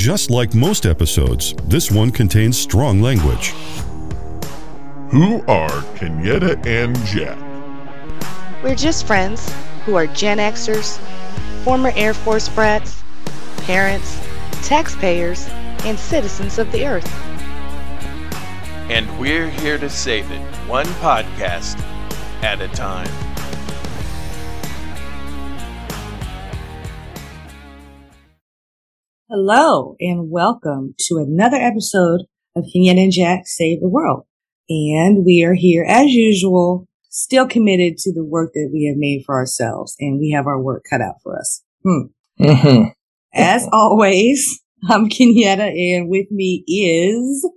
Just like most episodes, this one contains strong language. Who are Kenyetta and Jack? We're just friends who are Gen Xers, former Air Force brats, parents, taxpayers, and citizens of the earth. And we're here to save it, one podcast at a time. Hello and welcome to another episode of Kenyetta and Jack Save the World. And we are here as usual, still committed to the work that we have made for ourselves and we have our work cut out for us. Hmm. Mm-hmm. As always, I'm Kenyetta and with me is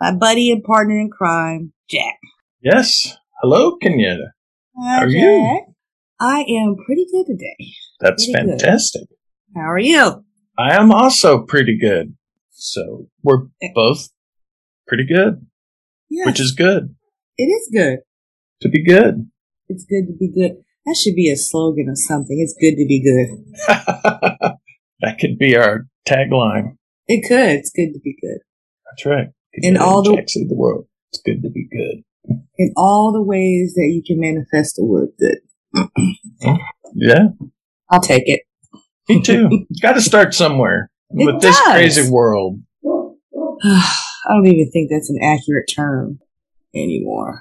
my buddy and partner in crime, Jack. Yes. Hello, Kenyetta. Hi, How are you? I am pretty good today. That's Pretty good. fantastic. How are you? I am also pretty good. So we're eh. both pretty good, Yeah, which is good it is good. to be good. It's good to be good. That should be a slogan or something. It's good to be good. that could be our tagline. It could. It's good to be good. That's right. In all the- Jacks of the world, it's good to be good. In all the ways that you can manifest the word good. Yeah, I'll take it. Me too. Got to start somewhere It with this crazy world. I don't even think that's an accurate term anymore.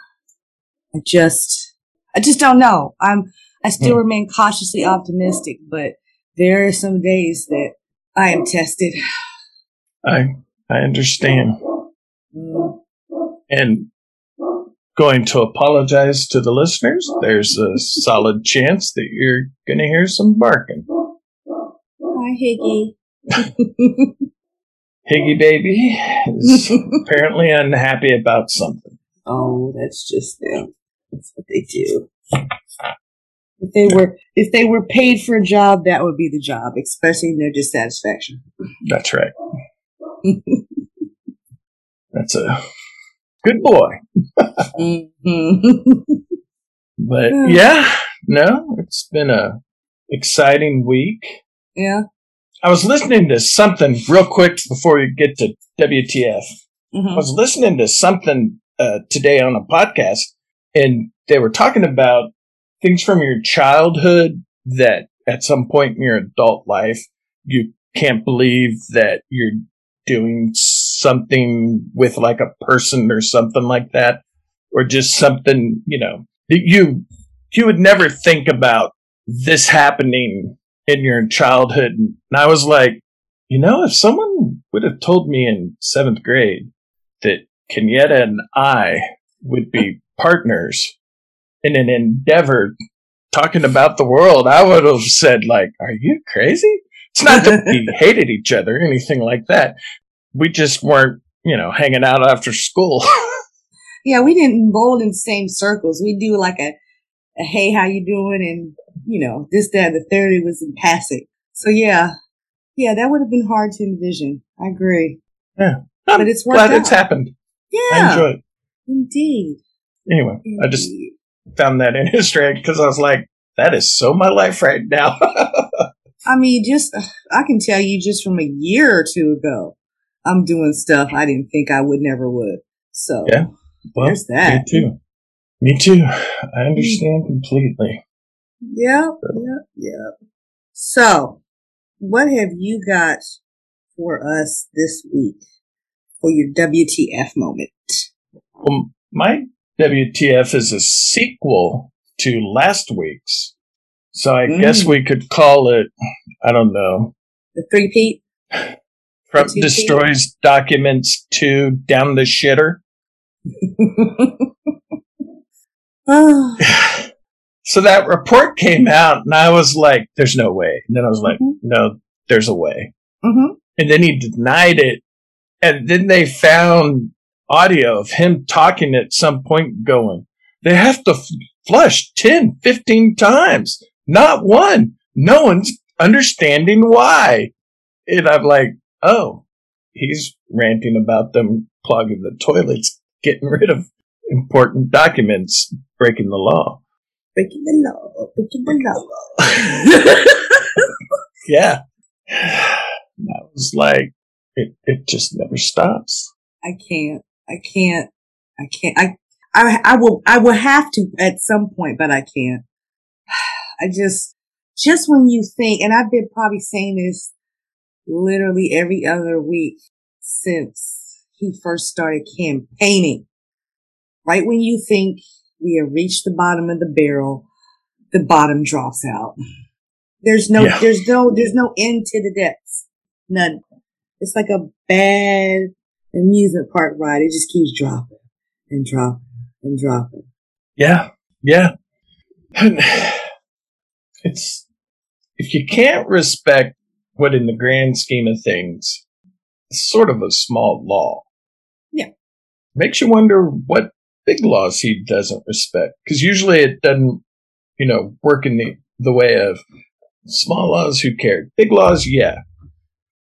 I just, I just don't know. I'm, I still Hmm. remain cautiously optimistic, but there are some days that I am tested. I I understand, Mm, and going to apologize to the listeners. There's a solid chance that you're going to hear some barking. Hi, Higgy. Higgy baby is apparently unhappy about something. oh, that's just them. That's what they do. If they were, if they were paid for a job, that would be the job, expressing their dissatisfaction. That's right. That's a good boy. Mhm. But yeah, no, it's been a exciting week. yeah. I was listening to something real quick before we get to WTF. I Mhm. was listening to something uh, today on a podcast, and they were talking about things from your childhood that at some point in your adult life you can't believe that you're doing something with like a person or something like that, or just something you know that you you would never think about this happening in your childhood. And I was like, you know, if someone would have told me in seventh grade that Kenyetta and I would be partners in an endeavor talking about the world, I would have said, like, are you crazy? It's not that we hated each other or anything like that. We just weren't, you know, hanging out after school. Yeah, we didn't roll in the same circles. We do like a, a hey, how you doing? And, you know, this, that, the third, it was in passing. So yeah, yeah, that would have been hard to envision. I agree. I'm But it's worked glad it's out. happened. I Yeah, enjoy it. indeed. Anyway, I just found that interesting because I was like, that is so my life right now. I mean, just, I can tell you just from a year or two ago, I'm doing stuff I didn't think I would never would. So Yeah. Well, there's that. Me too. Me too. I mm. understand completely. Yep, yep, yep. So, what have you got for us this week for your WTF moment? Well, my WTF is a sequel to last week's. So I Mm. guess we could call it, I don't know, The three The two destroys documents to down the shitter. oh, so that report came out and I was like, there's no way. And then I was like, Mhm. no, there's a way. hmm and then he denied it. And then they found audio of him talking at some point going, they have to f- flush 10, 15 times, not one. No one's understanding why. And I'm like, oh, he's ranting about them clogging the toilets, getting rid of important documents, breaking the law. Breaking the law, breaking the law. Yeah. And I was like, it, it just never stops. I can't. I can't. I can't. I, I, I will, I will have to at some point, but I can't. I just, just when you think, and I've been probably saying this literally every other week since he first started campaigning. Right when you think we have reached the bottom of the barrel, the bottom drops out. There's no, Yeah. there's no, there's no end to the depths. None. It's like a bad amusement park ride. It just keeps dropping and dropping and dropping. Yeah, yeah. And it's if you can't respect what, in the grand scheme of things, is sort of a small law. Yeah. makes you wonder what big laws he doesn't respect because usually it doesn't, you know, work in the the way of small laws. Who cares? Big laws, yeah.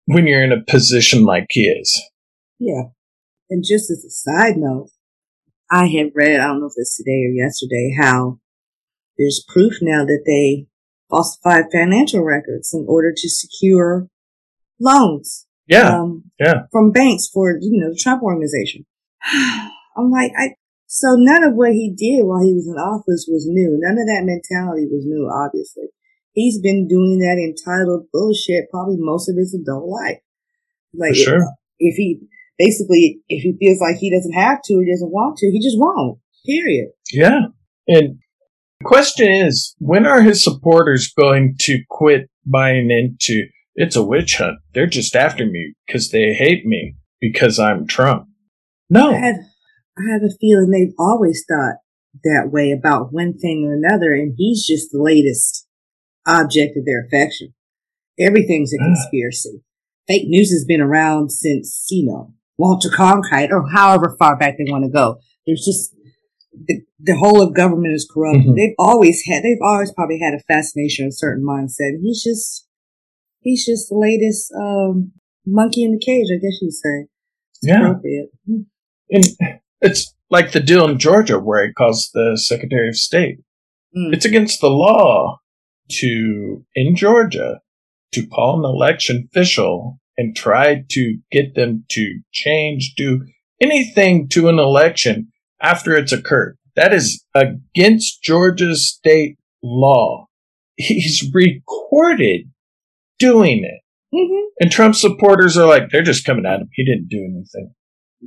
When you're in a position like he is, Yeah. And just as a side note, I had read, I don't know if it's today or yesterday, how there's proof now that they falsified financial records in order to secure loans. yeah, Um, yeah. from banks for, you know, the Trump organization. I'm like, I, so none of what he did while he was in office was new. None of that mentality was new, obviously. He's been doing that entitled bullshit probably most of his adult life. Like, For sure. if he, basically, if he feels like he doesn't have to or doesn't want to, he just won't. Period. Yeah. And the question is, when are his supporters going to quit buying into it's a witch hunt? They're just after me because they hate me because I'm Trump. No. I have a feeling they've always thought that way about one thing or another, and he's just the latest object of their affection. Everything's a conspiracy. Fake news has been around since, you know, Walter Cronkite or however far back they want to go. There's just, the, the whole of government is corrupt. Mhm. They've always had, they've always probably had a fascination, a certain mindset. He's just, he's just the latest, um, monkey in the cage, I guess you'd say. It's Yeah. appropriate. And it's like the deal in Georgia where he calls the Secretary of State. Mm. It's against the law to, in Georgia, to call an election official and try to get them to change, do anything to an election after it's occurred. That is against Georgia's state law. He's recorded doing it. hmm And Trump supporters are like, they're just coming at him. He didn't do anything.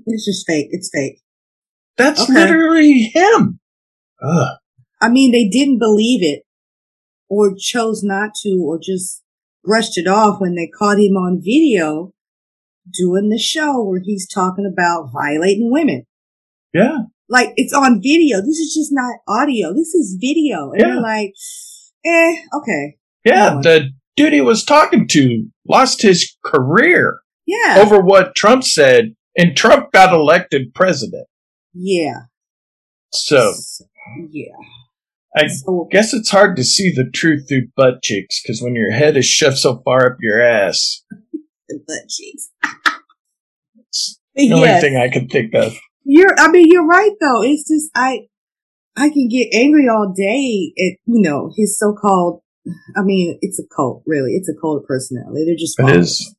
It's just fake. It's fake. That's Okay. literally him. Ugh. I mean, they didn't believe it or chose not to or just brushed it off when they caught him on video doing the show where he's talking about violating women. Yeah. Like it's on video. This is just not audio. This is video. And Yeah. they're like, eh, okay. Yeah. The dude he was talking to lost his career Yeah. over what Trump said, and Trump got elected president. Yeah. So yeah. I So, guess it's hard to see the truth through butt cheeks because when your head is shoved so far up your ass, the butt cheeks. the only Yes. thing I can think of. You're, I mean, you're right though. It's just, I, I can get angry all day at, you know, his so-called, I mean, it's a cult, really. It's a cult of personality. They're just, It is.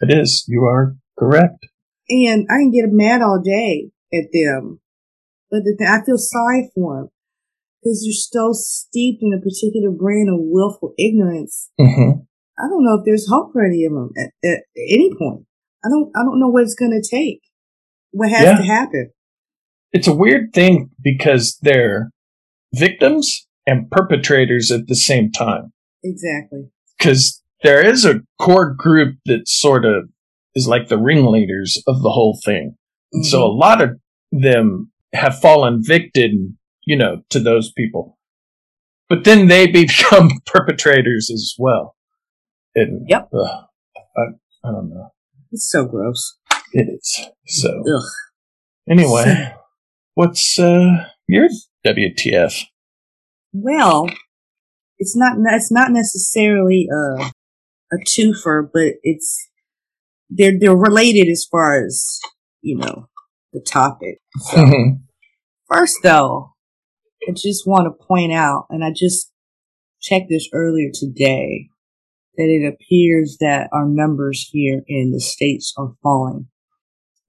It is. You are correct. And I can get mad all day at them. But the thing, I feel sorry for them. Cause you're so steeped in a particular brand of willful ignorance. Mm-hmm. I don't know if there's hope for any of them at, at any point. I don't, I don't know what it's going to take. What has Yeah. to happen. It's a weird thing because they're victims and perpetrators at the same time. Exactly. because there is a core group that sort of is like the ringleaders of the whole thing. And so a lot of them have fallen victim, you know, to those people. But then they become perpetrators as well. And, Yep. ugh, I, I don't know. It's so gross. It is. So Ugh. anyway, what's uh your WTF? Well, it's not it's not necessarily a a twofer, but it's they're they're related as far as you know the topic. So first, though, I just want to point out, and I just checked this earlier today. that it appears that our numbers here in the states are falling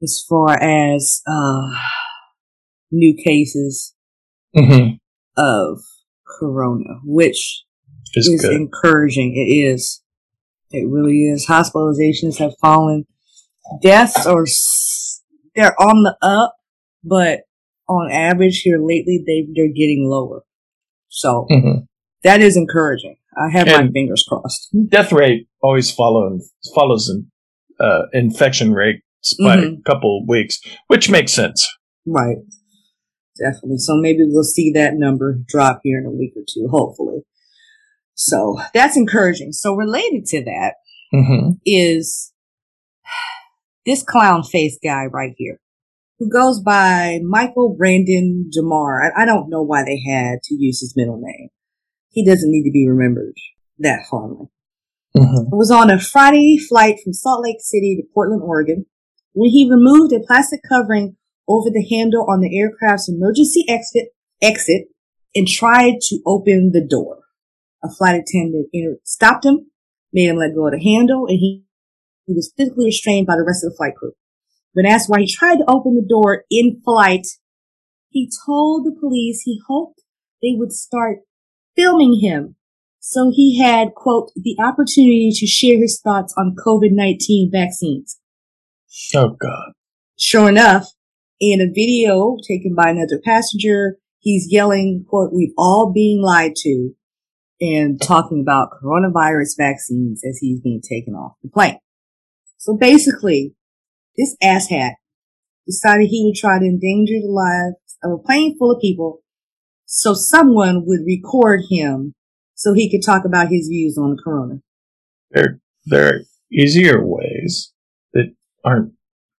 as far as uh, new cases Mm-hmm. of corona, which Is is good. encouraging. It is. It really is. Hospitalizations have fallen. Deaths are they're on the up, but on average here lately they they're getting lower. So Mhm. that is encouraging. I have my fingers crossed. Death rate always follow follows an uh, infection rate by a Mhm. couple of weeks, which makes sense. Right. Definitely. So maybe we'll see that number drop here in a week or two, hopefully. So that's encouraging. So related to that, Mm-hmm. is this clown face guy right here who goes by Michael Brandon Demarre. I, I don't know why they had to use his middle name. He doesn't need to be remembered that fondly. Mm-hmm. It was on a Friday flight from Salt Lake City to Portland, Oregon, when he removed a plastic covering over the handle on the aircraft's emergency exit, exit and tried to open the door. A flight attendant stopped him, made him let go of the handle, and he, he was physically restrained by the rest of the flight crew. When asked why he tried to open the door in flight, he told the police he hoped they would start filming him so he had, quote, the opportunity to share his thoughts on COVID-19 vaccines. Oh God. Sure enough, in a video taken by another passenger, he's yelling, quote, we've all being lied to and talking about coronavirus vaccines as he's being taken off the plane. So basically, this asshat decided he would try to endanger the lives of a plane full of people so someone would record him so he could talk about his views on the corona. There, there are easier ways that aren't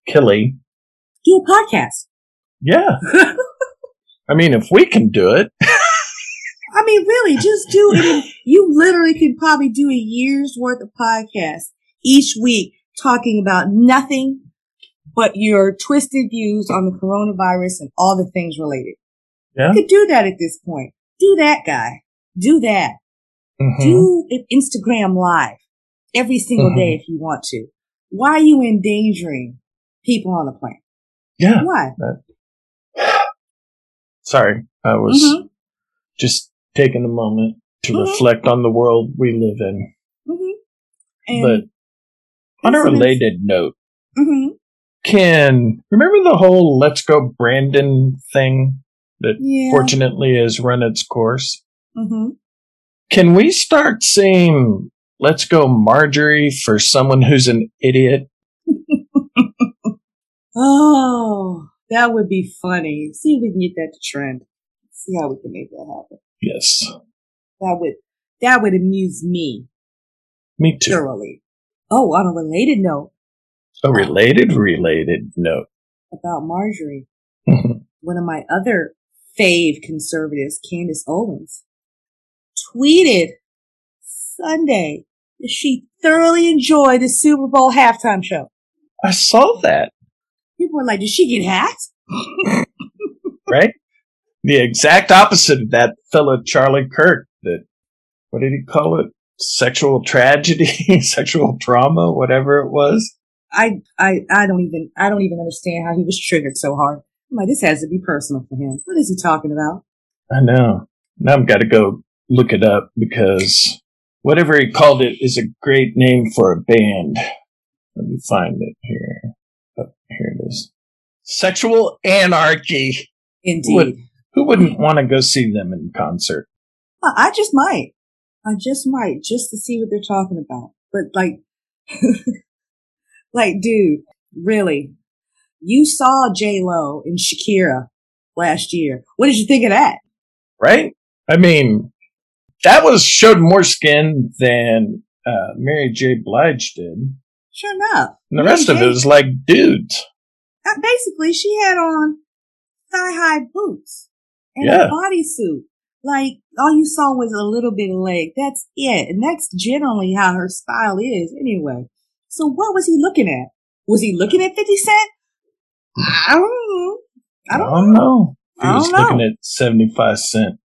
killy. Do a podcast. Yeah. I mean, if we can do it, I mean, really, just do it. You literally could probably do a year's worth of podcasts each week talking about nothing but your twisted views on the coronavirus and all the things related. Yeah. You could do that at this point. Do that, guy. Do that. Mhm. Do an Instagram live every single Mhm. day if you want to. Why are you endangering people on the plane? yeah. Why? Sorry, I was Mhm. just taking a moment to Mhm. reflect on the world we live in. hmm And but on a related note, hmm can remember the whole "Let's Go Brandon" thing that yeah. fortunately has run its course? hmm Can we start saying "Let's Go Marjorie" for someone who's an idiot? Oh, that would be funny. See if we can get that to trend. See how we can make that happen. Yes, That would that would amuse me me too. thoroughly. Oh, on a related note A related, related note. about Marjorie, one of my other fave conservatives, Candace Owens, tweeted Sunday that she thoroughly enjoyed the Super Bowl halftime show. I saw that. People were like, "Did she get hacked?" right? The exact opposite of that fellow Charlie Kirk that what did he call it? Sexual tragedy, sexual trauma, whatever it was. I, I, I don't even, I don't even understand how he was triggered so hard. I'm like, this has to be personal for him. What is he talking about? I know. Now I've got to go look it up because whatever he called it is a great name for a band. Let me find it here. Oh, here it is. Sexual Anarchy. Indeed. Who wouldn't want to go see them in concert? I I just might. I just might, just to see what they're talking about. But like, like, dude, really? You saw J Lo and Shakira last year. What did you think of that? right? I mean, that was showed more skin than uh, Mary J. Blige did. And Sure enough. the rest of it was like dudes. Uh, basically she had on thigh high boots and Yeah. a bodysuit. Like all you saw was a little bit of leg. That's it. And that's generally how her style is anyway. So what was he looking at? Was he looking at 50 Cent? I don't know. I don't know. He I was don't looking know. at 75 cent.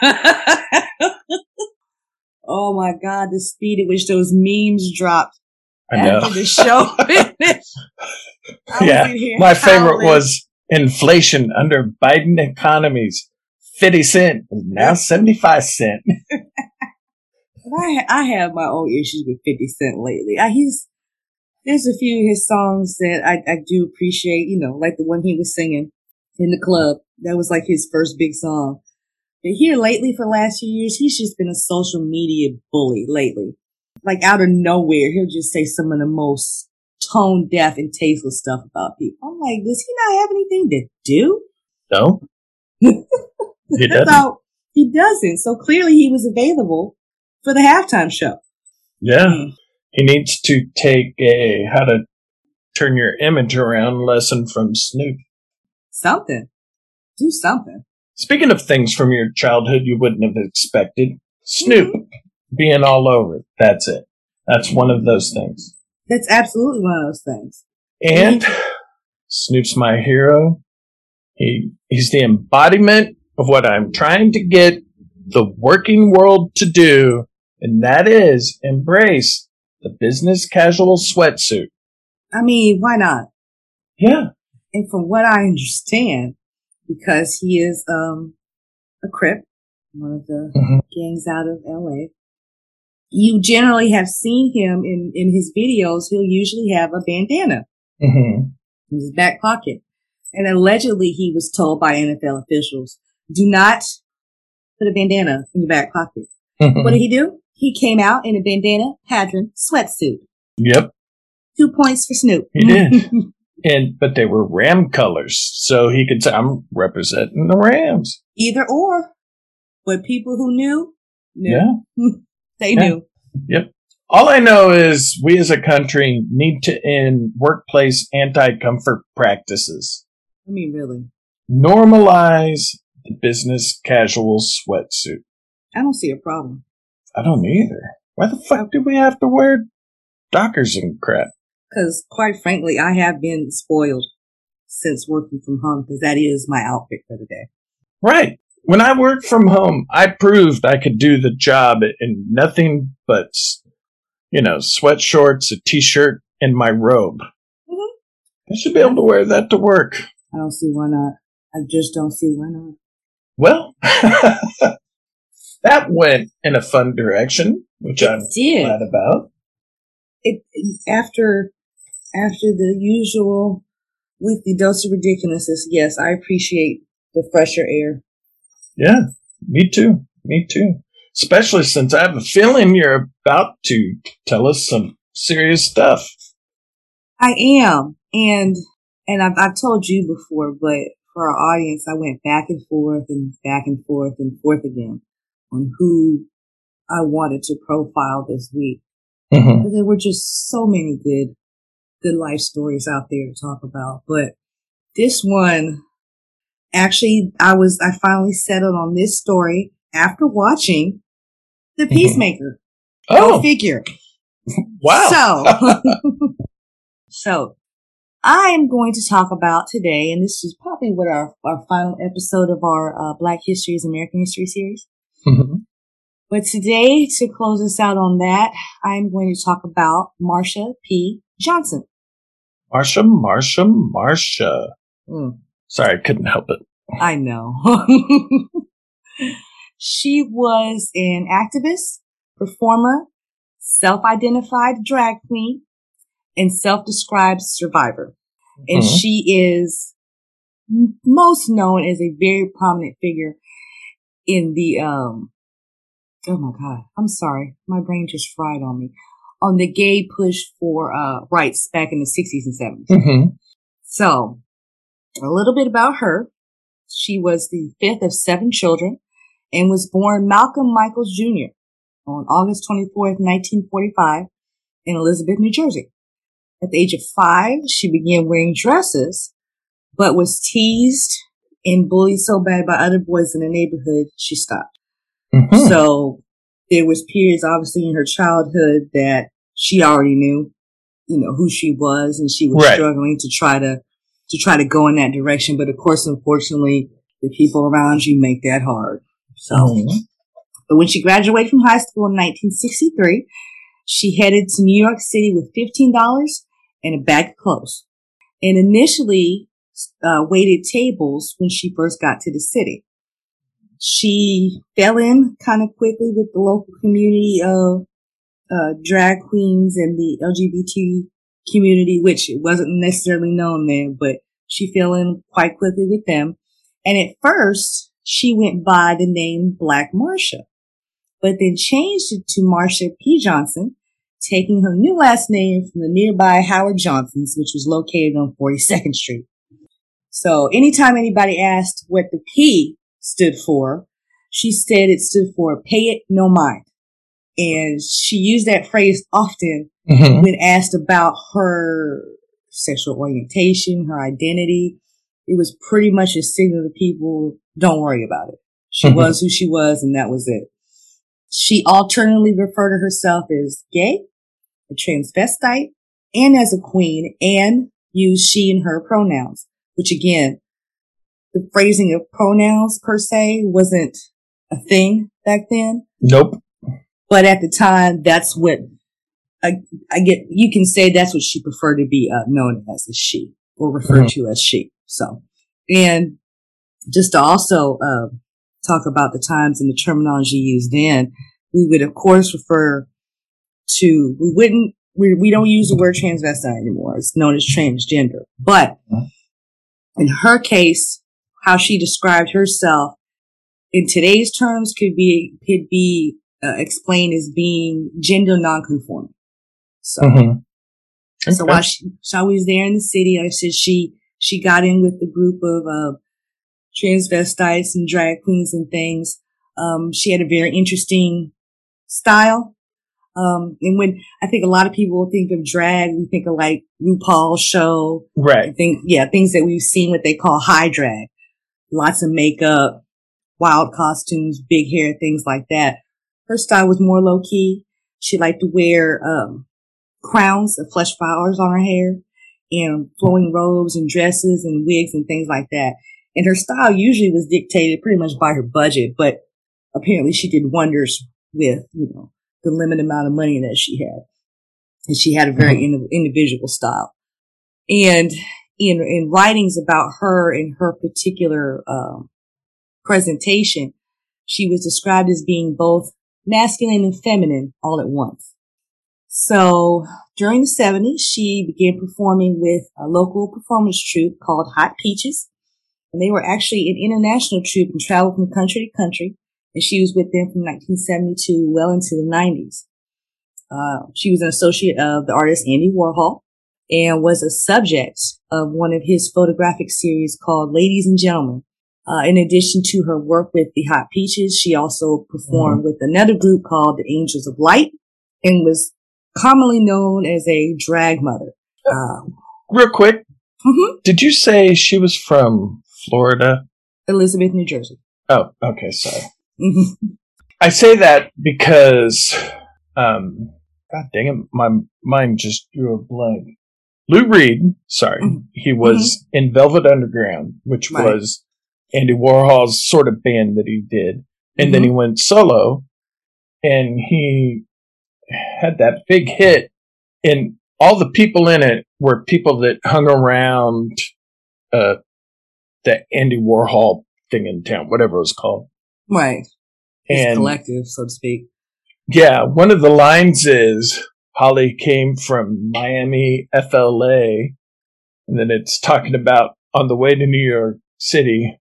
Oh my God, the speed at which those memes dropped I know. after the show. I yeah. My favorite was inflation under Biden economies. 50 cent now 75 cent. I I have my own issues with Fifty Cent lately. I, he's there's a few of his songs that I, I do appreciate. You know, like the one he was singing in the club. That was like his first big song. But here lately, for the last few years, he's just been a social media bully lately. Like out of nowhere, he'll just say some of the most tone deaf and tasteless stuff about people. I'm like, does he not have anything to do? No. He doesn't. So he doesn't. So clearly, he was available for the halftime show. Yeah. Mm. He needs to take a how to turn your image around lesson from Snoop. Something. Do something. Speaking of things from your childhood you wouldn't have expected, Snoop being all over. it. That's it. That's one of those things. That's absolutely one of those things. And Snoop's my hero. He he's the embodiment of what I'm trying to get the working world to do, and that is embrace the business casual sweatsuit. I mean, why not? Yeah. And from what I understand, because he is um a Crip, one of the Mhm. gangs out of LA, you generally have seen him in, in his videos. He'll usually have a bandana hmm in his back pocket. And allegedly he was told by NFL officials, do not put a bandana in your back pocket. What did he do? He came out in a bandana pattern sweatsuit. yep, Two points for Snoop. he did. and but they were Ram colors, so he could say, "I'm representing the Rams." Either or. But people who knew, knew. Yeah. They Yeah. knew. Yep. All I know is we as a country need to end workplace anti-comfort practices. I mean, really. Normalize the business casual sweatsuit. I don't see a problem. I don't either. Why the fuck do we have to wear Dockers and crap? Because, quite frankly, I have been spoiled since working from home because that is my outfit for the day. Right. When I worked from home, I proved I could do the job in nothing but, you know, sweat shorts, a t-shirt, and my robe. Mhm. I should be able to wear that to work. I don't see why not. I just don't see why not. Well, that went in a fun direction, which I'm Did. glad about. It, after, after the usual weekly dose of ridiculousness, yes, I appreciate the fresher air. Yeah, me too. Me too. Especially since I have a feeling you're about to tell us some serious stuff. I am. And, and I've, I've told you before, but for our audience, I went back and forth and back and forth and forth again on who I wanted to profile this week. Mm-hmm. There were just so many good, good life stories out there to talk about. But this one, actually, I was, I finally settled on this story after watching The Peacemaker. Mm-hmm. Oh, figure. wow. So, so I am going to talk about today, and this is probably what our, our final episode of our uh, Black Histories American History series. Mhm. But today, to close us out on that, I'm going to talk about Marsha P. Johnson. Marsha, Marsha, Marsha. Mm, Sorry, I couldn't help it. I know. she was an activist, performer, self-identified drag queen, and self-described survivor. And Mhm. she is most known as a very prominent figure in the, um, oh my God, I'm sorry. My brain just fried on me. On the gay push for, uh, rights back in the 60s and 70s. Mhm. So, a little bit about her. She was the fifth of seven children and was born Malcolm Michaels Jr. on August 24th, 1945 in Elizabeth, New Jersey. At the age of five, she began wearing dresses, but was teased and bullied so bad by other boys in the neighborhood, she stopped. Mhm. So there was periods obviously in her childhood that she already knew, you know, who she was and she was Right. struggling to try to, to try to go in that direction. But of course, unfortunately, the people around you make that hard. So Mhm. But when she graduated from high school in 1963, she headed to New York City with $15 and a bag of clothes and initially uh, waited tables when she first got to the city. She fell in kind of quickly with the local community of uh, drag queens and the LGBT community, which wasn't necessarily known then, but she fell in quite quickly with them. And at first, she went by the name Black Marsha, but then changed it to Marsha P. Johnson, taking her new last name from the nearby Howard Johnsons, which was located on 42nd Street. So anytime anybody asked what the P stood for, she said it stood for pay it no mind. And she used that phrase often mm-hmm. when asked about her sexual orientation, her identity. It was pretty much a signal to people, don't worry about it. She mm-hmm. was who she was and that was it. She alternately referred to herself as gay, a transvestite, and as a queen and use she and her pronouns, which again, the phrasing of pronouns per se wasn't a thing back then. Nope. But at the time, that's what I, I get. You can say that's what she preferred to be uh, known as a she or referred mm-hmm. to as she. So, and just to also uh, talk about the times and the terminology used then, we would of course refer to. We wouldn't. We we don't use the word transvestite anymore. It's known as transgender. But in her case, how she described herself in today's terms could be could be uh, explained as being gender nonconforming. So, mm-hmm. okay. so while she, she was there in the city, I said she she got in with the group of uh, transvestites and drag queens and things. Um, she had a very interesting style. Um, and when I think a lot of people think of drag, we think of like RuPaul's show. Right. I think, yeah, things that we've seen what they call high drag. Lots of makeup, wild costumes, big hair, things like that. Her style was more low key. She liked to wear, um, crowns of flesh flowers on her hair and flowing robes and dresses and wigs and things like that. And her style usually was dictated pretty much by her budget, but apparently she did wonders with, you know, the limited amount of money that she had. And she had a very mm-hmm. individual style. And in, in writings about her and her particular, um, presentation, she was described as being both masculine and feminine all at once. So during the 70s, she began performing with a local performance troupe called Hot Peaches. And they were actually an international troupe and traveled from country to country. And she was with them from 1972 well into the 90s. Uh, she was an associate of the artist Andy Warhol and was a subject of one of his photographic series called Ladies and Gentlemen, uh, in addition to her work with the Hot Peaches, she also performed mm-hmm. with another group called the Angels of Light and was commonly known as a drag mother. Uh, Real quick, mm-hmm. did you say she was from Florida? Elizabeth, New Jersey. Oh, okay, sorry. I say that because, um, God dang it, my mind just drew a blank. Lou Reed, sorry, mm-hmm. he was mm-hmm. in Velvet Underground, which right. was Andy Warhol's sort of band that he did. And mm-hmm. then he mm-hmm. went solo and he had that big hit and all the people in it were people that hung around, uh, the Andy Warhol thing in town, whatever it was called. Right. And collective, so to speak. Yeah. One of the lines is Holly came from Miami, FLA. And then it's talking about on the way to New York City,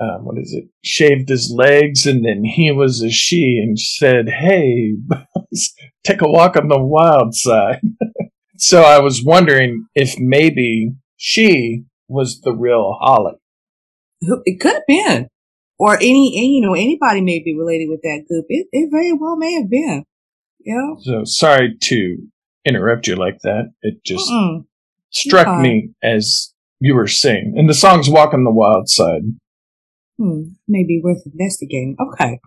um, what is it, shaved his legs, and then he was a she and said, Hey, take a walk on the wild side. so I was wondering if maybe she was the real Holly. It could have been. Or any, you know, anybody may be related with that group. It, it very well may have been. Yeah. So sorry to interrupt you like that. It just Mm-mm. struck me as you were saying. And the song's Walk on the Wild Side hmm, maybe worth investigating. Okay.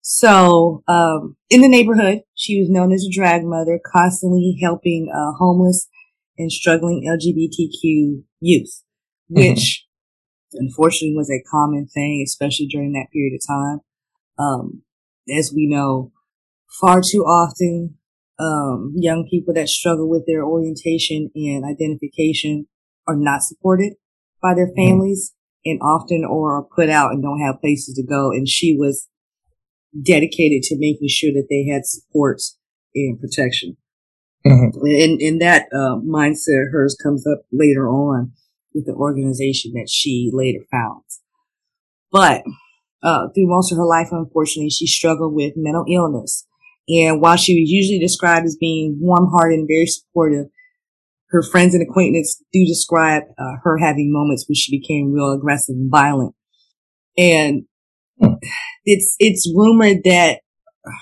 So, um, in the neighborhood, she was known as a drag mother, constantly helping uh, homeless and struggling LGBTQ youth, mm-hmm. which. Unfortunately was a common thing, especially during that period of time. Um, as we know, far too often, um, young people that struggle with their orientation and identification are not supported by their mm-hmm. families mm-hmm. and often or are put out and don't have places to go. And she was dedicated to making sure that they had support and protection. Mm-hmm. And, and that uh, mindset hers comes up later on with the organization that she later founds. But uh, through most of her life, unfortunately, she struggled with mental illness. And while she was usually described as being warm-hearted and very supportive, her friends and acquaintances do describe uh, her having moments when she became real aggressive and violent. And it's it's rumored that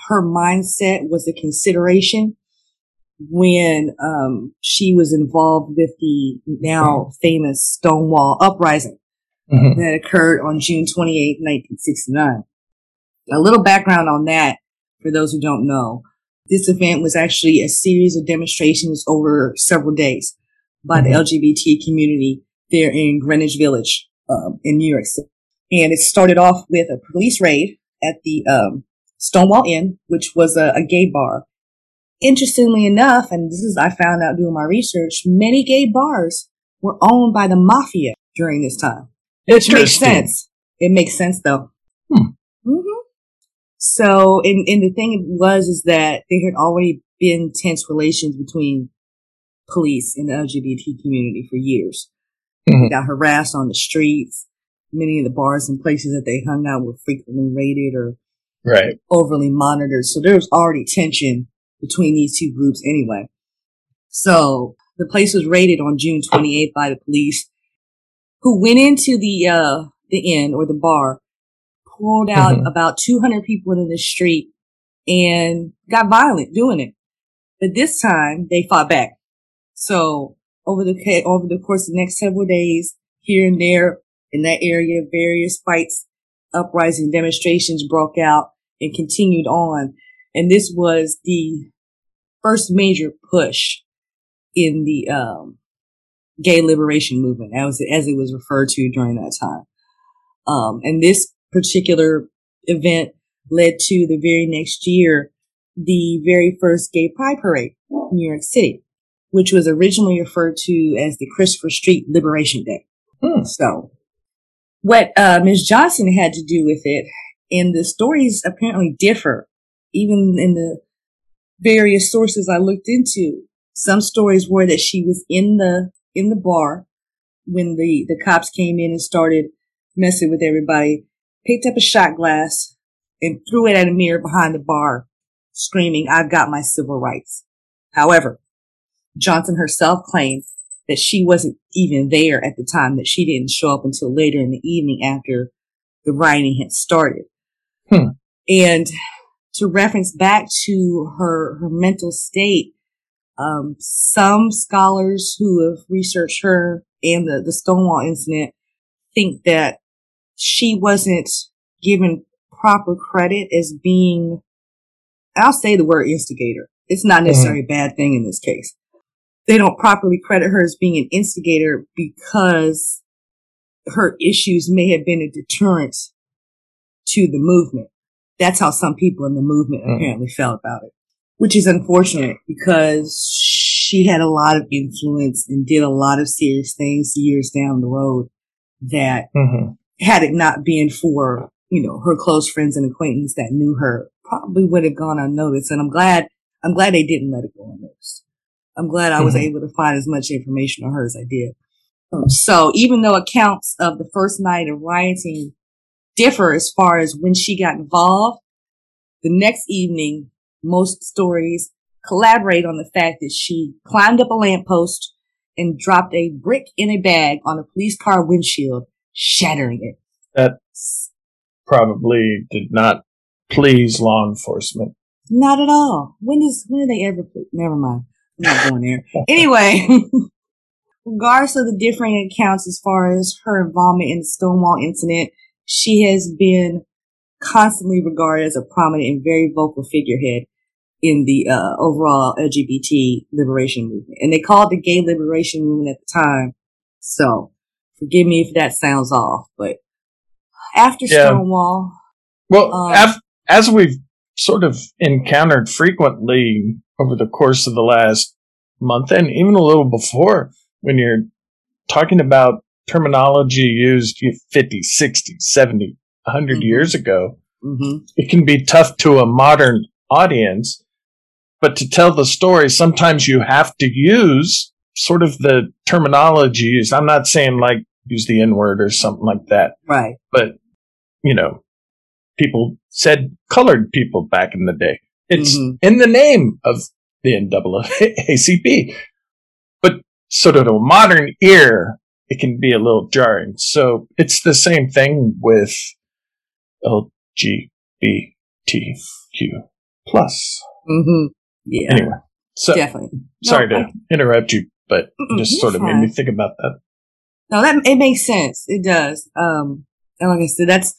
her mindset was a consideration when um, she was involved with the now famous Stonewall uprising mm-hmm. that occurred on June 28, 1969. A little background on that for those who don't know. This event was actually a series of demonstrations over several days by mm-hmm. the LGBT community there in Greenwich Village um, in New York City. And it started off with a police raid at the um, Stonewall Inn, which was a, a gay bar Interestingly enough, and this is I found out doing my research, many gay bars were owned by the mafia during this time. It makes sense. It makes sense though. Hmm. Mm-hmm. So, and, and the thing was is that there had already been tense relations between police and the LGBT community for years. Mm-hmm. They got harassed on the streets. Many of the bars and places that they hung out were frequently raided or right. overly monitored. So there was already tension between these two groups anyway. So the place was raided on June 28th by the police who went into the, uh, the inn or the bar, pulled out mm-hmm. about 200 people in the street and got violent doing it. But this time they fought back. So over the, over the course of the next several days, here and there in that area, various fights, uprising demonstrations broke out and continued on. And this was the first major push in the um, gay liberation movement, as, as it was referred to during that time. Um, and this particular event led to the very next year, the very first gay pride parade in New York City, which was originally referred to as the Christopher Street Liberation Day. Hmm. So what uh, Ms. Johnson had to do with it, and the stories apparently differ even in the various sources I looked into, some stories were that she was in the, in the bar when the, the cops came in and started messing with everybody, picked up a shot glass and threw it at a mirror behind the bar, screaming, I've got my civil rights. However, Johnson herself claimed that she wasn't even there at the time, that she didn't show up until later in the evening after the rioting had started. Hmm. And to reference back to her, her mental state. Um, some scholars who have researched her and the, the Stonewall incident think that she wasn't given proper credit as being, I'll say the word instigator. It's not mm-hmm. necessarily mm-hmm. a bad thing in this case. They don't properly credit her as being an instigator because her issues may have been a deterrent to the movement. That's how some people in the movement mm. apparently felt about it, which is unfortunate because she had a lot of influence and did a lot of serious things years down the road that mm-hmm. had it not been for, you know, her close friends and acquaintances that knew her probably would have gone unnoticed. And I'm glad, I'm glad they didn't let it go unnoticed. I'm glad I was mm-hmm. able to find as much information on her as I did. So even though accounts of the first night of rioting differ as far as when she got involved. The next evening, most stories collaborate on the fact that she climbed up a lamppost and dropped a brick in a bag on a police car windshield, shattering it. That probably did not please law enforcement. Not at all. When does when do they ever? Never mind. I'm not going there. anyway, regardless of the differing accounts as far as her involvement in the Stonewall incident, she has been constantly regarded as a prominent and very vocal figurehead in the uh, overall LGBT liberation movement. And they called the gay liberation movement at the time. So forgive me if that sounds off, but after yeah. Stonewall. Well, um, af- as we've sort of encountered frequently over the course of the last month and even a little before when you're talking about terminology used 50, 60, 70, 100 Mhm. years ago. Mm-hmm. It can be tough to a modern audience, but to tell the story, sometimes you have to use sort of the terminologies. I'm not saying like use the N word or something like that, Right. but you know, people said colored people back in the day. It's Mhm. in the name of the NAACP. But sort of a modern ear, it can be a little jarring. So it's the same thing with LGBTQ plus. Mm-hmm. Yeah. Anyway, so Definitely. No, sorry to I- interrupt you, but just sort of made me think about that. No, that it makes sense. It does. Um, and like I said, that's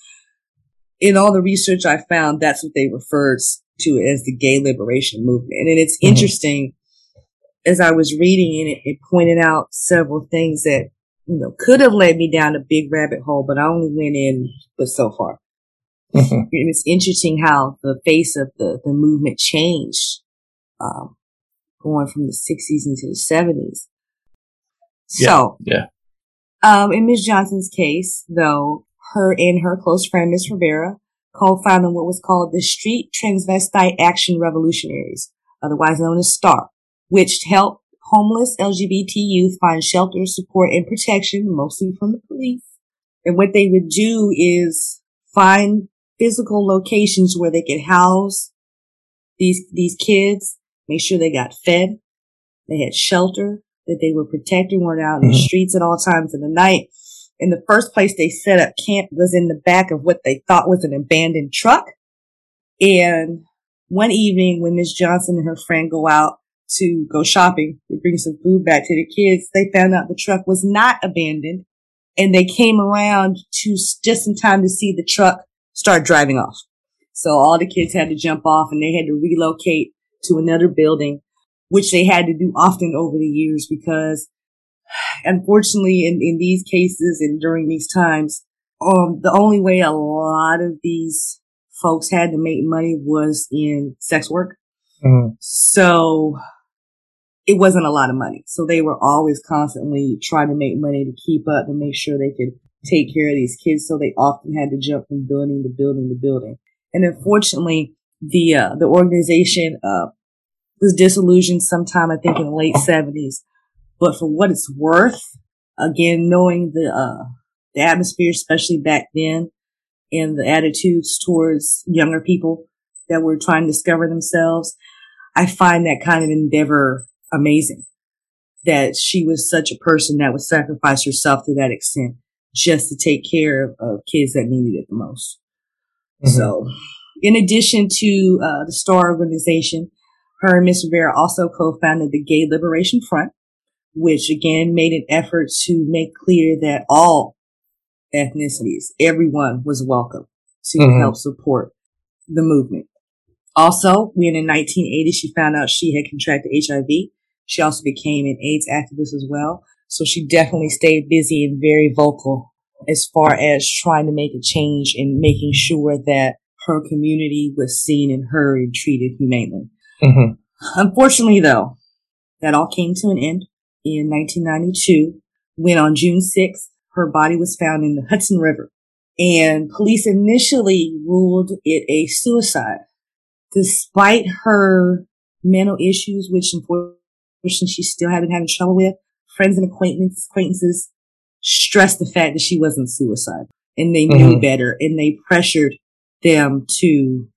in all the research I found. That's what they referred to as the gay liberation movement. And it's Mhm. interesting as I was reading it, it pointed out several things that you know could have led me down a big rabbit hole, but I only went in but so far. Mhm. And it's interesting how the face of the, the movement changed, um, going from the 60s into the 70s. So, yeah. Um, in Ms. Johnson's case, though, her and her close friend, Miss Rivera, co-founded what was called the Street Transvestite Action Revolutionaries, otherwise known as STAR, which helped homeless LGBT youth find shelter, support, and protection, mostly from the police. And what they would do is find physical locations where they could house these, these kids, make sure they got fed, they had shelter, that they were protected, weren't out in the Mhm. streets at all times of the night. In the first place they set up camp was in the back of what they thought was an abandoned truck. And one evening when Miss Johnson and her friend go out to go shopping to bring some food back to the kids, they found out the truck was not abandoned and they came around to just in time to see the truck start driving off. So all the kids had to jump off and they had to relocate to another building, which they had to do often over the years because unfortunately in, in these cases and during these times, um, the only way a lot of these folks had to make money was in sex work. Mhm. So it wasn't a lot of money. So they were always constantly trying to make money to keep up and make sure they could take care of these kids. So they often had to jump from building to building to building. And unfortunately, the, uh, the organization, uh, was disillusioned sometime, I think in the late seventies. But for what it's worth, again, knowing the, uh, the atmosphere, especially back then and the attitudes towards younger people that were trying to discover themselves, I find that kind of endeavor amazing. That she was such a person that would sacrifice herself to that extent just to take care of, of kids that needed it the most. Mhm. So, in addition to uh, the STAR organization, her and Miss Rivera also co-founded the Gay Liberation Front, which again made an effort to make clear that all ethnicities, everyone was welcome to Mhm. help support the movement. Also, when in 1980 she found out she had contracted HIV, she also became an AIDS activist as well. So she definitely stayed busy and very vocal as far as trying to make a change and making sure that her community was seen and heard and treated humanely. Mhm. Unfortunately, though, that all came to an end in 1992 when on June 6th, her body was found in the Hudson River. And police initially ruled it a suicide. Despite her mental issues, which unfortunately she still had been having trouble with, friends and acquaintances, acquaintances stressed the fact that she wasn't suicide. And they knew Mhm. better and they pressured them to, you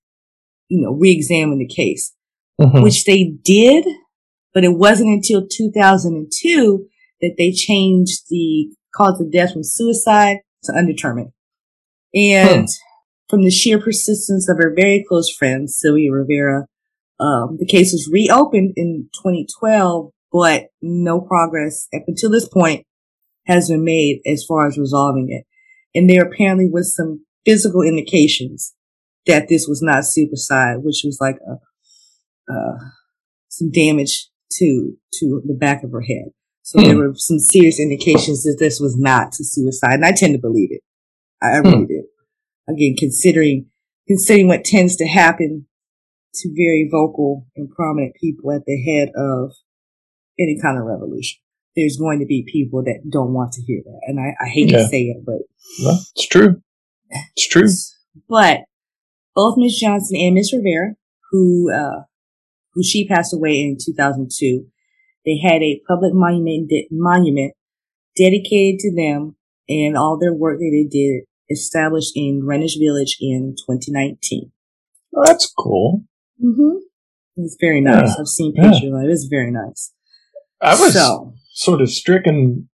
know, re-examine the case Mhm. which they did, but it wasn't until 2002 that they changed the cause of death from suicide to undetermined. And from the sheer persistence of her very close friend, Sylvia Rivera, um, the case was reopened in 2012, but no progress up until this point has been made as far as resolving it. And there apparently was some physical indications that this was not suicide, which was like a uh, some damage to to the back of her head. So Hmm. there were some serious indications that this was not a suicide, and I tend to believe it. I, I really do. Again, considering considering what tends to happen to very vocal and prominent people at the head of any kind of revolution. There's going to be people that don't want to hear that. And I, I hate Yeah. to say it, but Well, it's true. It's true. but both Miss Johnson and Miss Rivera, who uh, who she passed away in 2002, they had a public monument de- monument dedicated to them and all their work that they did established in Greenwich Village in 2019. Oh, that's cool. Mm-hmm. It's very nice. Yeah. I've seen Yeah. pictures of it. It's very nice. I was so sort of stricken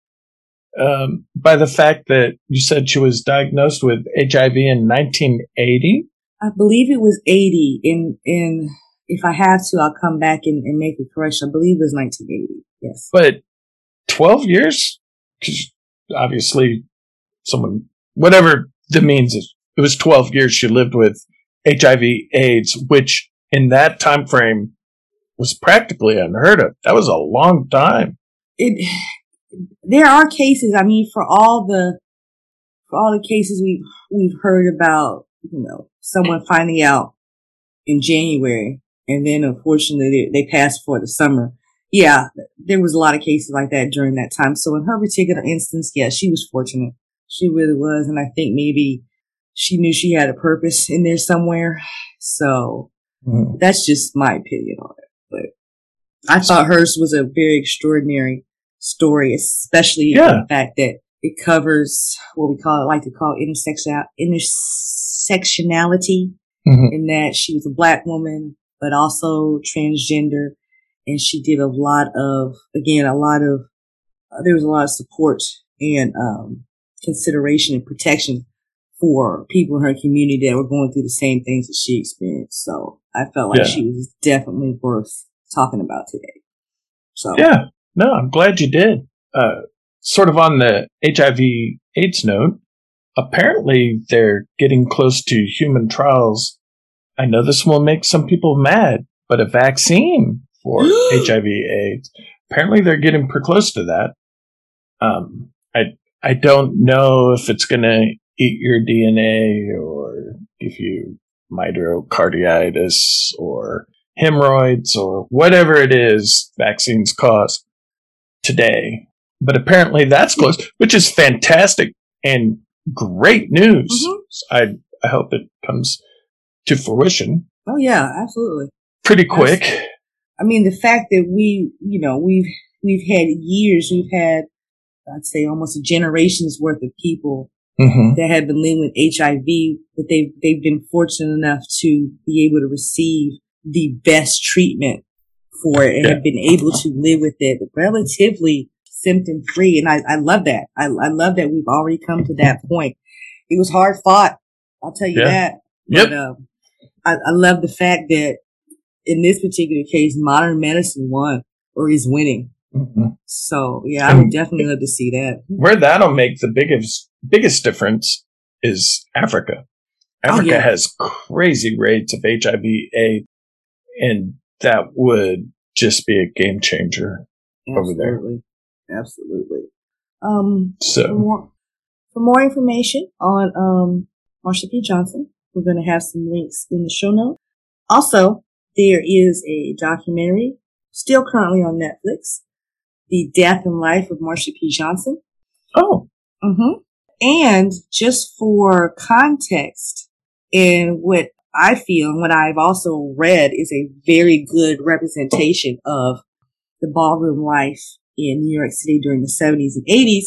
um, by the fact that you said she was diagnosed with HIV in 1980. I believe it was 80 in, in, if I have to, I'll come back and, and make a correction. I believe it was 1980. Yes. but 12 years. Because obviously, someone, whatever the means is, it was 12 years she lived with HIV AIDS, which in that time frame was practically unheard of. That was a long time. it there are cases i mean for all the for all the cases we've we've heard about you know someone finding out in january and then unfortunately they, they passed for the summer yeah there was a lot of cases like that during that time so in her particular instance yeah she was fortunate she really was and i think maybe she knew she had a purpose in there somewhere so that's just my opinion on it. But I thought hers was a very extraordinary story, especially Yeah. the fact that it covers what we call, like to call intersection, intersectionality Mhm. in that she was a black woman, but also transgender. And she did a lot of, again, a lot of, uh, there was a lot of support and, um, consideration and protection for people in her community that were going through the same things that she experienced. So I felt like Yeah. she was definitely worth talking about today. So Yeah, no, I'm glad you did. Uh, sort of on the HIV AIDS note, apparently they're getting close to human trials. I know this will make some people mad, but a vaccine for HIV AIDS. Apparently they're getting pretty close to that. Um, I, I don't know if it's going to eat your DNA or if you myocarditis or hemorrhoids or whatever it is vaccines cause today. But apparently that's close, which is fantastic and great news. Mhm. I, I hope it comes to fruition oh yeah, absolutely. pretty quick. I mean, the fact that we, you know, we've, we've had years, we've had, I'd say almost a generation's worth of people hmm that have been living with HIV, but they've, they've been fortunate enough to be able to receive the best treatment for it and Yeah. have been able to live with it relatively symptom free. And I, I love that. I, I love that we've already come to that point. It was hard fought. I'll tell you Yeah. that. Yep. But, um, I, I love the fact that in this particular case, modern medicine won or is winning. Mhm. So yeah, I would definitely love to see that. Where that'll make the biggest biggest difference is Africa. Oh, Africa yeah. has crazy rates of HIV A and that would just be a game changer. over there. Absolutely. Absolutely. Um, for So more, for more information on um, Marsha P. Johnson, we're going to have some links in the show notes. Also, there is a documentary still currently on Netflix, The Death and Life of Marsha P. Johnson. oh, Mm-hmm. And just for context, and what I feel and what I've also read is a very good representation of the ballroom life in New York City during the 70s and 80s.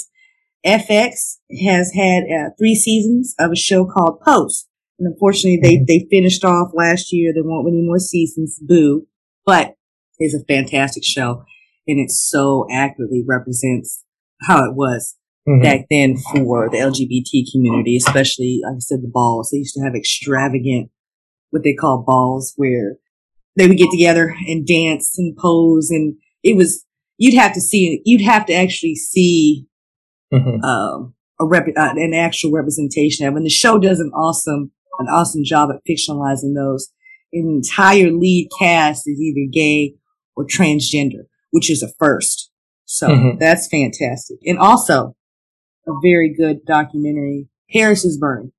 FX has had uh, three seasons of a show called Pose. And unfortunately, they, Mhm. they finished off last year. There won't be any more seasons. Boo. But it's a fantastic show. And it so accurately represents how it was mhm. back then for the LGBT community, especially, like I said, the balls. They used to have extravagant, what they call balls, where they would get together and dance and pose. And it was, you'd have to see. You'd have to actually see, Mhm. um, a rep, uh, an actual representation of. And the show does an awesome, an awesome job at fictionalizing those. An entire lead cast is either gay or transgender, which is a first. So Mhm. that's fantastic. And also a very good documentary, Paris is Burning.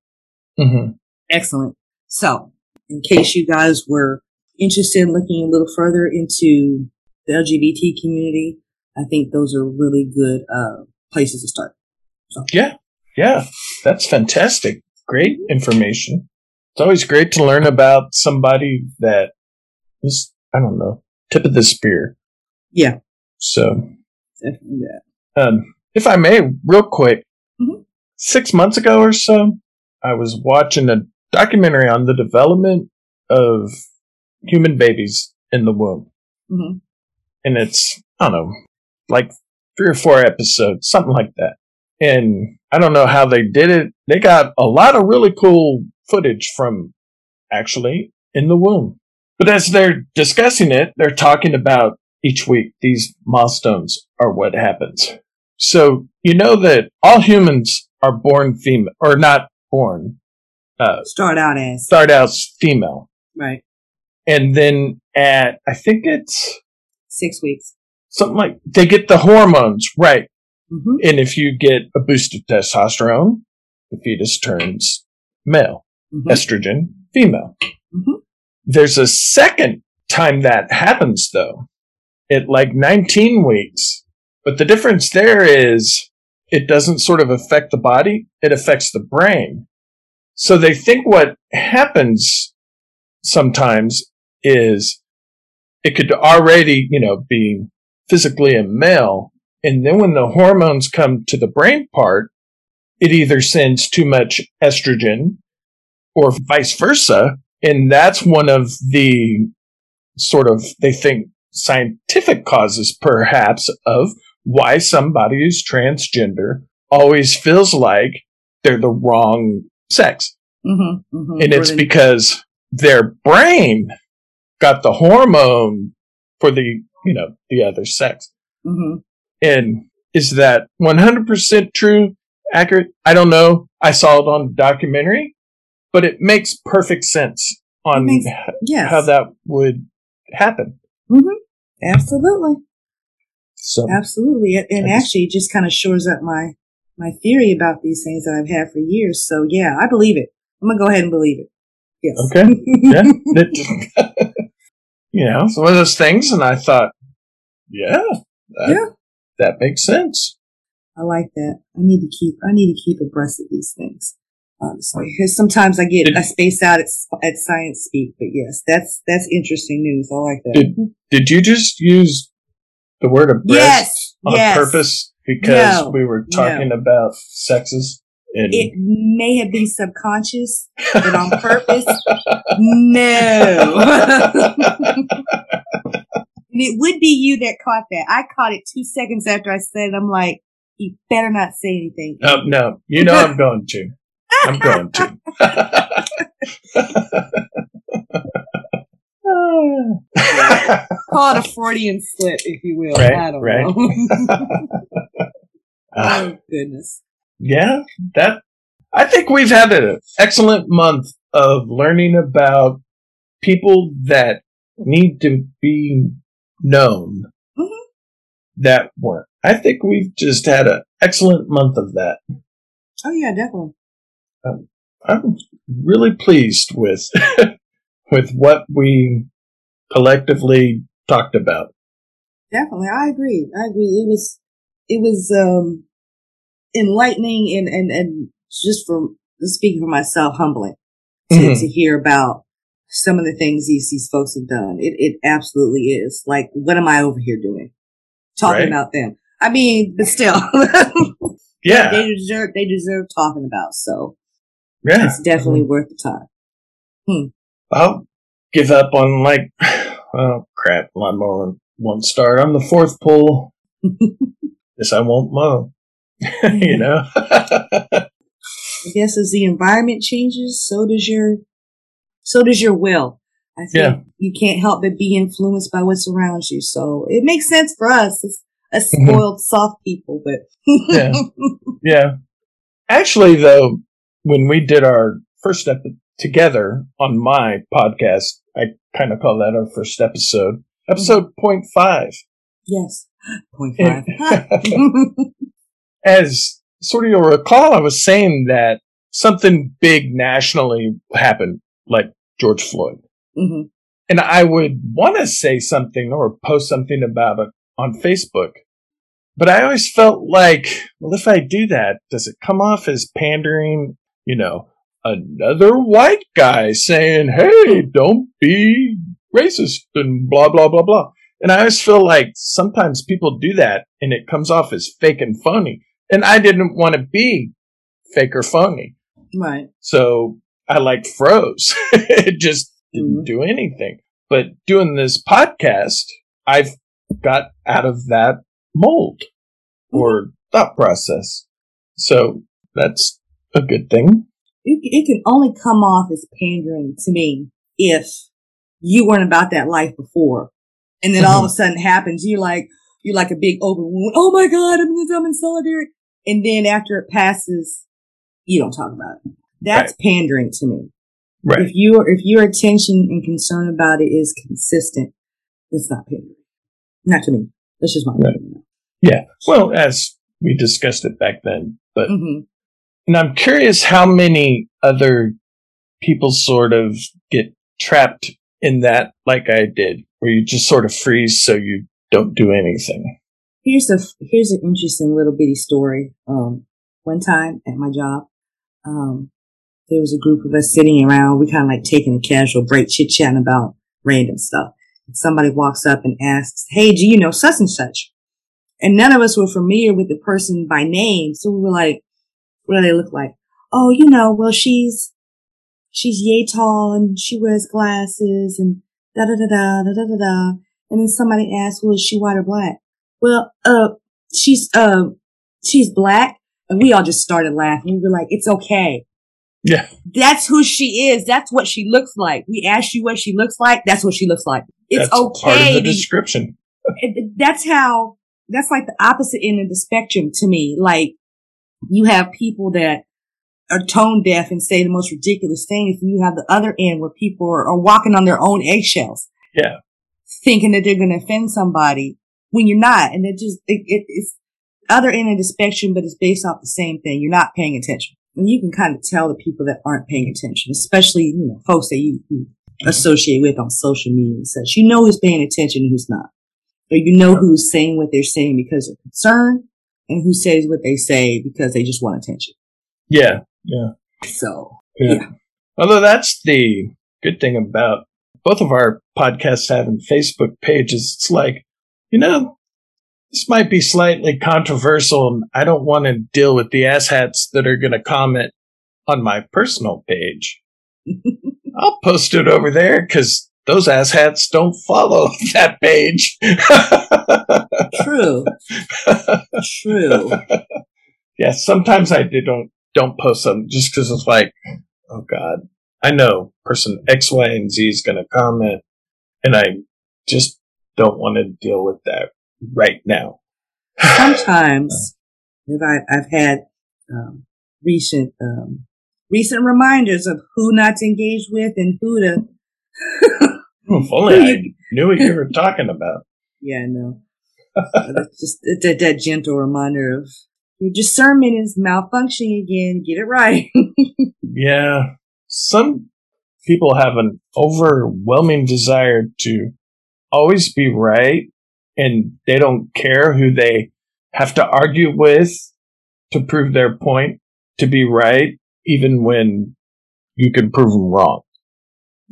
Mhm. Excellent. So in case you guys were interested in looking a little further into the LGBT community, I think those are really good uh, places to start. So. Yeah, yeah, that's fantastic. Great information. It's always great to learn about somebody that is, I don't know, tip of the spear. Yeah. So, definitely that. Um, if I may, real quick, mm-hmm. six months ago or so, I was watching a documentary on the development of human babies in the womb. Mm-hmm. And it's, I don't know, like three or four episodes, something like that. And I don't know how they did it. They got a lot of really cool footage from actually in the womb. But as they're discussing it, they're talking about each week these milestones are what happens. So you know that all humans are born female, or not born. Uh, start out as start out as female, right? And then at I think it's six weeks, something like they get the hormones right. Mm-hmm. And if you get a boost of testosterone, the fetus turns male, mm-hmm. estrogen female. Mm-hmm. There's a second time that happens though, at like 19 weeks. But the difference there is it doesn't sort of affect the body, it affects the brain. So they think what happens sometimes is it could already, you know, be physically a male. And then when the hormones come to the brain part, it either sends too much estrogen or vice versa. And that's one of the sort of, they think, scientific causes perhaps of why somebody who's transgender always feels like they're the wrong sex. Mm-hmm, mm-hmm. And it's because their brain got the hormone for the, you know, the other sex. Mm-hmm. And is that 100% true, accurate? I don't know. I saw it on the documentary, but it makes perfect sense on makes, yes. how that would happen. Mm-hmm. Absolutely. So absolutely, and actually, just kind of shores up my my theory about these things that I've had for years. So yeah, I believe it. I'm gonna go ahead and believe it. Yes. Okay. yeah. you know, it's one of those things, and I thought, yeah, that, yeah, that makes sense. I like that. I need to keep. I need to keep abreast of these things. Honestly, because sometimes I get did, I space out at, at science speak, but yes, that's that's interesting news. I like that. Did, did you just use the word abreast yes, on yes. purpose because no, we were talking no. about sexes? it may have been subconscious, but on purpose, no. and it would be you that caught that. I caught it two seconds after I said it. I'm like, you better not say anything. Oh, no, you know I'm going to. I'm going to. Call it a Freudian slip, if you will. Right, I don't right. know. oh goodness. Yeah, that. I think we've had an excellent month of learning about people that need to be known mm-hmm. that weren't. I think we've just had an excellent month of that. Oh yeah, definitely. Um, I'm really pleased with with what we collectively talked about. Definitely, I agree. I agree. It was it was um enlightening and and and just for speaking for myself, humbling to, mm-hmm. to hear about some of the things these these folks have done. It it absolutely is. Like, what am I over here doing? Talking right. about them. I mean, but still, yeah, they deserve they deserve talking about. So yeah. It's definitely mm-hmm. worth the time. Hmm. I'll give up on like, oh crap, lawnmower won't start on the fourth pull. Guess I won't mow. you know? I guess as the environment changes, so does your, so does your will. I think yeah. you can't help but be influenced by what surrounds you. So it makes sense for us as, as mm-hmm. spoiled, soft people, but yeah. Yeah. Actually, though, when we did our first step together on my podcast, I kind of call that our first episode, episode mm-hmm. point five. Yes, point five. as sort of you'll recall, I was saying that something big nationally happened, like George Floyd. Mm-hmm. and I would want to say something or post something about it on Facebook. But I always felt like, well, if I do that, does it come off as pandering? You know, another white guy saying, hey, don't be racist and blah, blah, blah, blah. And I always feel like sometimes people do that and it comes off as fake and phony. And I didn't want to be fake or phony. Right. So I like froze. it just didn't Mhm. do anything. But doing this podcast, I've got out of that mold or thought process. So that's a good thing. It, it can only come off as pandering to me if you weren't about that life before. And then all of a sudden it happens. You're like, you're like a big open wound. Oh my God, I'm in, I'm in solidarity. And then after it passes, you don't talk about it. That's pandering to me. Right. If your if your attention and concern about it is consistent, it's not pandering. Not to me. That's just my Right. opinion. Yeah. Well, as we discussed it back then, but hmm And I'm curious how many other people sort of get trapped in that, like I did, where you just sort of freeze so you don't do anything. Here's a here's an interesting little bitty story. Um, one time at my job, um, there was a group of us sitting around. We kind of like taking a casual break, chit chatting about random stuff. And somebody walks up and asks, "Hey, do you know such and such?" And none of us were familiar with the person by name, so we were like, "What do they look like?" Oh, you know, well, she's she's yay tall and she wears glasses and da da da da da da da da. And then somebody asked, "Well, is she white or black?" Well, uh, she's, uh, she's black. And we all just started laughing. We were like, it's okay. Yeah. That's who she is. That's what she looks like. We asked you what she looks like. That's what she looks like. It's That's part of okay. the description. that's how, that's like the opposite end of the spectrum to me. Like you have people that are tone deaf and say the most ridiculous things. And you have the other end where people are, are walking on their own eggshells Yeah. thinking that they're going to offend somebody when you're not. And it just, it, it, it's other end of the spectrum, but it's based off the same thing. You're not paying attention. And you can kind of tell the people that aren't paying attention, especially, you know, folks that you, you associate with on social media and such. You know who's paying attention and who's not. Or you know who's saying what they're saying because they're concerned and who says what they say because they just want attention. Yeah. Yeah. So, Yeah. Yeah. Although that's the good thing about both of our podcasts having Facebook pages. It's like, you know, this might be slightly controversial and I don't want to deal with the asshats that are going to comment on my personal page. I'll post it over there because those asshats don't follow that page. true, true. yeah, sometimes I do don't don't post them just because it's like, oh god, I know person X, Y, and Z is going to comment, and I just don't want to deal with that right now. sometimes if I, I've had um, recent um, recent reminders of who not to engage with and who to. if only I knew what you were talking about. yeah, no, that's just that, that gentle reminder of your discernment is malfunctioning again. Get it right. Yeah, some people have an overwhelming desire to always be right, and they don't care who they have to argue with to prove their point to be right, even when you can prove them wrong.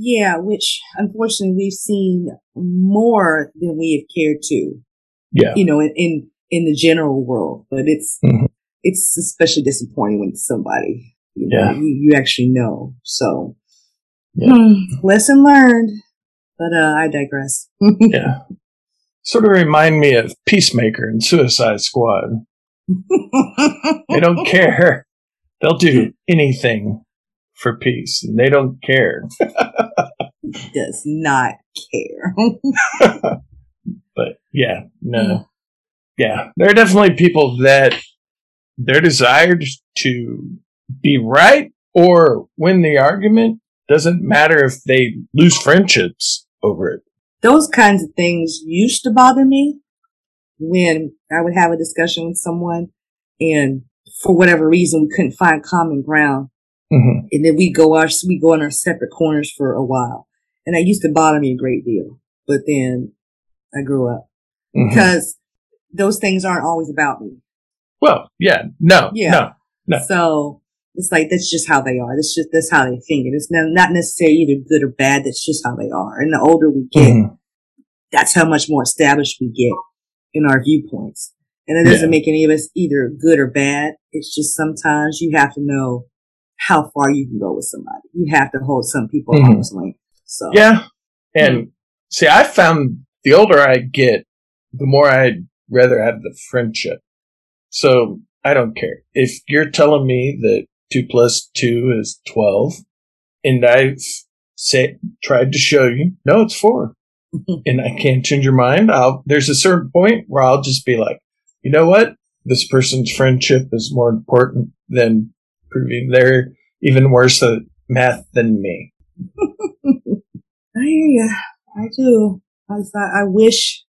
Yeah, which unfortunately we've seen more than we have cared to. Yeah, You know, in in, in the general world, but it's Mhm. it's especially disappointing when it's somebody you know Yeah. you, you actually know. So Yeah. hmm, lesson learned. But uh, I digress. yeah. Sort of remind me of Peacemaker and Suicide Squad. They don't care. They'll do anything for peace, and they don't care. Does not care. But yeah, no. Yeah, there are definitely people that their desire to be right or win the argument doesn't matter if they lose friendships over it. Those kinds of things used to bother me when I would have a discussion with someone, and for whatever reason we couldn't find common ground. Mm-hmm. and then we go our we go in our separate corners for a while. and that used to bother me a great deal. But then I grew up Mhm. because those things aren't always about me. Well, yeah, no, Yeah. no, No. So it's like that's just how they are. That's just that's how they think it. It's not, not necessarily either good or bad. That's just how they are. And the older we get, Mhm. that's how much more established we get in our viewpoints. And it doesn't Yeah. make any of us either good or bad. It's just sometimes you have to know how far you can go with somebody. You have to hold some people Mhm. arm's length. So Yeah. And see, I found the older I get, the more I'd rather have the friendship. So I don't care. If you're telling me that two plus two is 12 and I've said, tried to show you, no, it's four and I can't change your mind, I'll, there's a certain point where I'll just be like, you know what? This person's friendship is more important than proving they're even worse at math than me. I hear you. I do. I, I wish,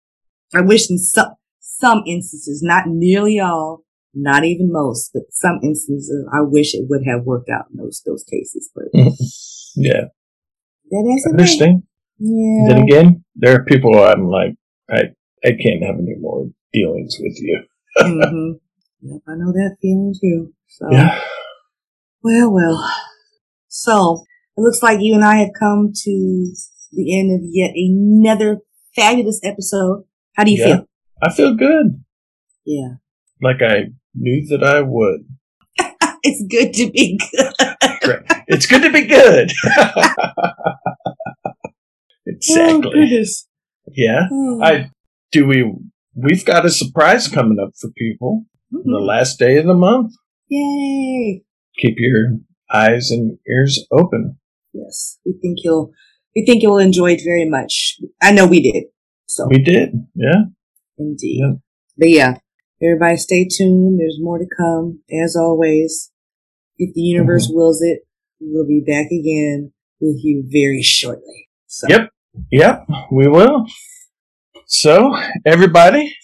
I wish in some, some instances, not nearly all, not even most, but some instances, I wish it would have worked out in those, those cases, but Yeah. that is interesting. Yeah. Then again, there are people I'm like, I, I can't have any more dealings with you. hmm Yep, I know that feeling too. So, Yeah. Well, well. So, it looks like you and I have come to the end of yet another fabulous episode. How do you Yeah. feel? I feel good. Yeah. Like I knew that I would. It's good to be good. It's good to be good. Oh, exactly. goodness. yeah. Oh. I do we we've got a surprise coming up for people. The Mhm. last day of the month. Yay. Keep your eyes and ears open. Yes. We think you'll, we think you'll enjoy it very much. I know we did. So, We did. Yeah. indeed. Yeah. But yeah, everybody stay tuned. There's more to come. As always, if the universe Mm-hmm. wills it, we'll be back again with you very shortly. So, Yep. Yep, we will. So, everybody,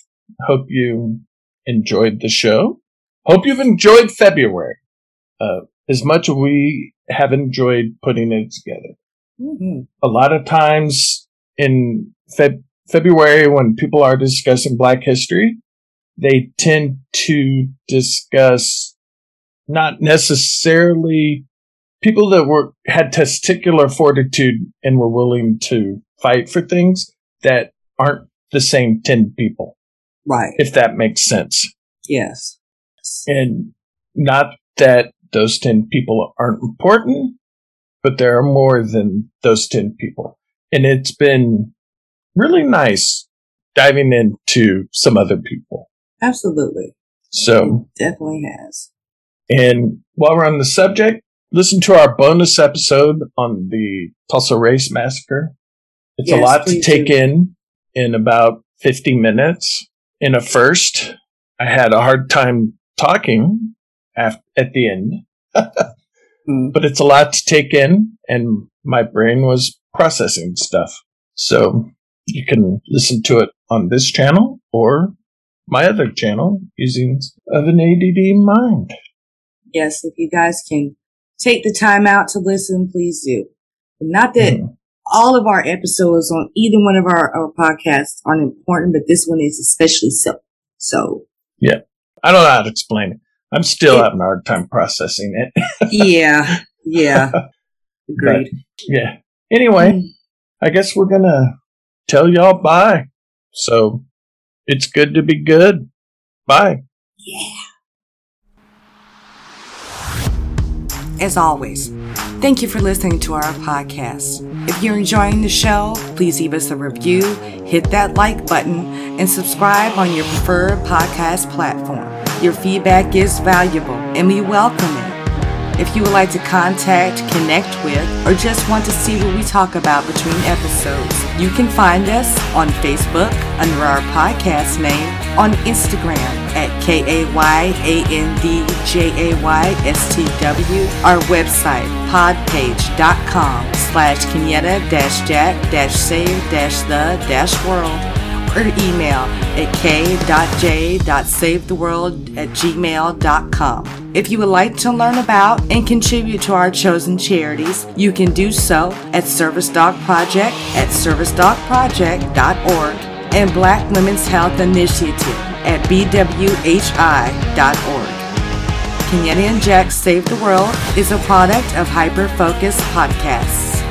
hope you enjoyed the show. Hope you've enjoyed February uh, as much as we have enjoyed putting it together. Mhm. A lot of times in Feb- February, when people are discussing Black history, they tend to discuss not necessarily people that were had testicular fortitude and were willing to fight for things that aren't the same 10 people, right. if that makes sense. Yes. And not that those 10 people aren't important, but there are more than those 10 people. And it's been really nice diving into some other people. Absolutely. So, It definitely has. And while we're on the subject, listen to our bonus episode on the Tulsa Race Massacre. It's a lot to take do. in in about 50 minutes. In a first, I had a hard time talking af- at the end, Mm. but it's a lot to take in, and my brain was processing stuff. So you can listen to it on this channel or my other channel, using of an ADD mind. Yes, if you guys can take the time out to listen, please do. Not that Mhm. all of our episodes on either one of our, our podcasts aren't important, but this one is especially so. So, yeah, I don't know how to explain it. I'm still It- having a hard time processing it. yeah, yeah. Agreed. yeah. Anyway, Mm. I guess we're gonna tell y'all bye. So it's good to be good. Bye. Yeah. As always, thank you for listening to our podcast. If you're enjoying the show, please leave us a review, hit that like button, and subscribe on your preferred podcast platform. Your feedback is valuable and we welcome it. If you would like to contact, connect with, or just want to see what we talk about between episodes, you can find us on Facebook under our podcast name, on Instagram at K-A-Y-A-N-D-J-A-Y-S-T-W, our website, podpage.com slash Kenyetta-jack-save-the-world, or email at k.j.savetheworld at gmail.com. If you would like to learn about and contribute to our chosen charities, you can do so at Service Dog Project at servicedogproject.org and Black Women's Health Initiative at bwhi.org. Kenyetta and Jack Save the World is a product of Hyper Focus Podcasts.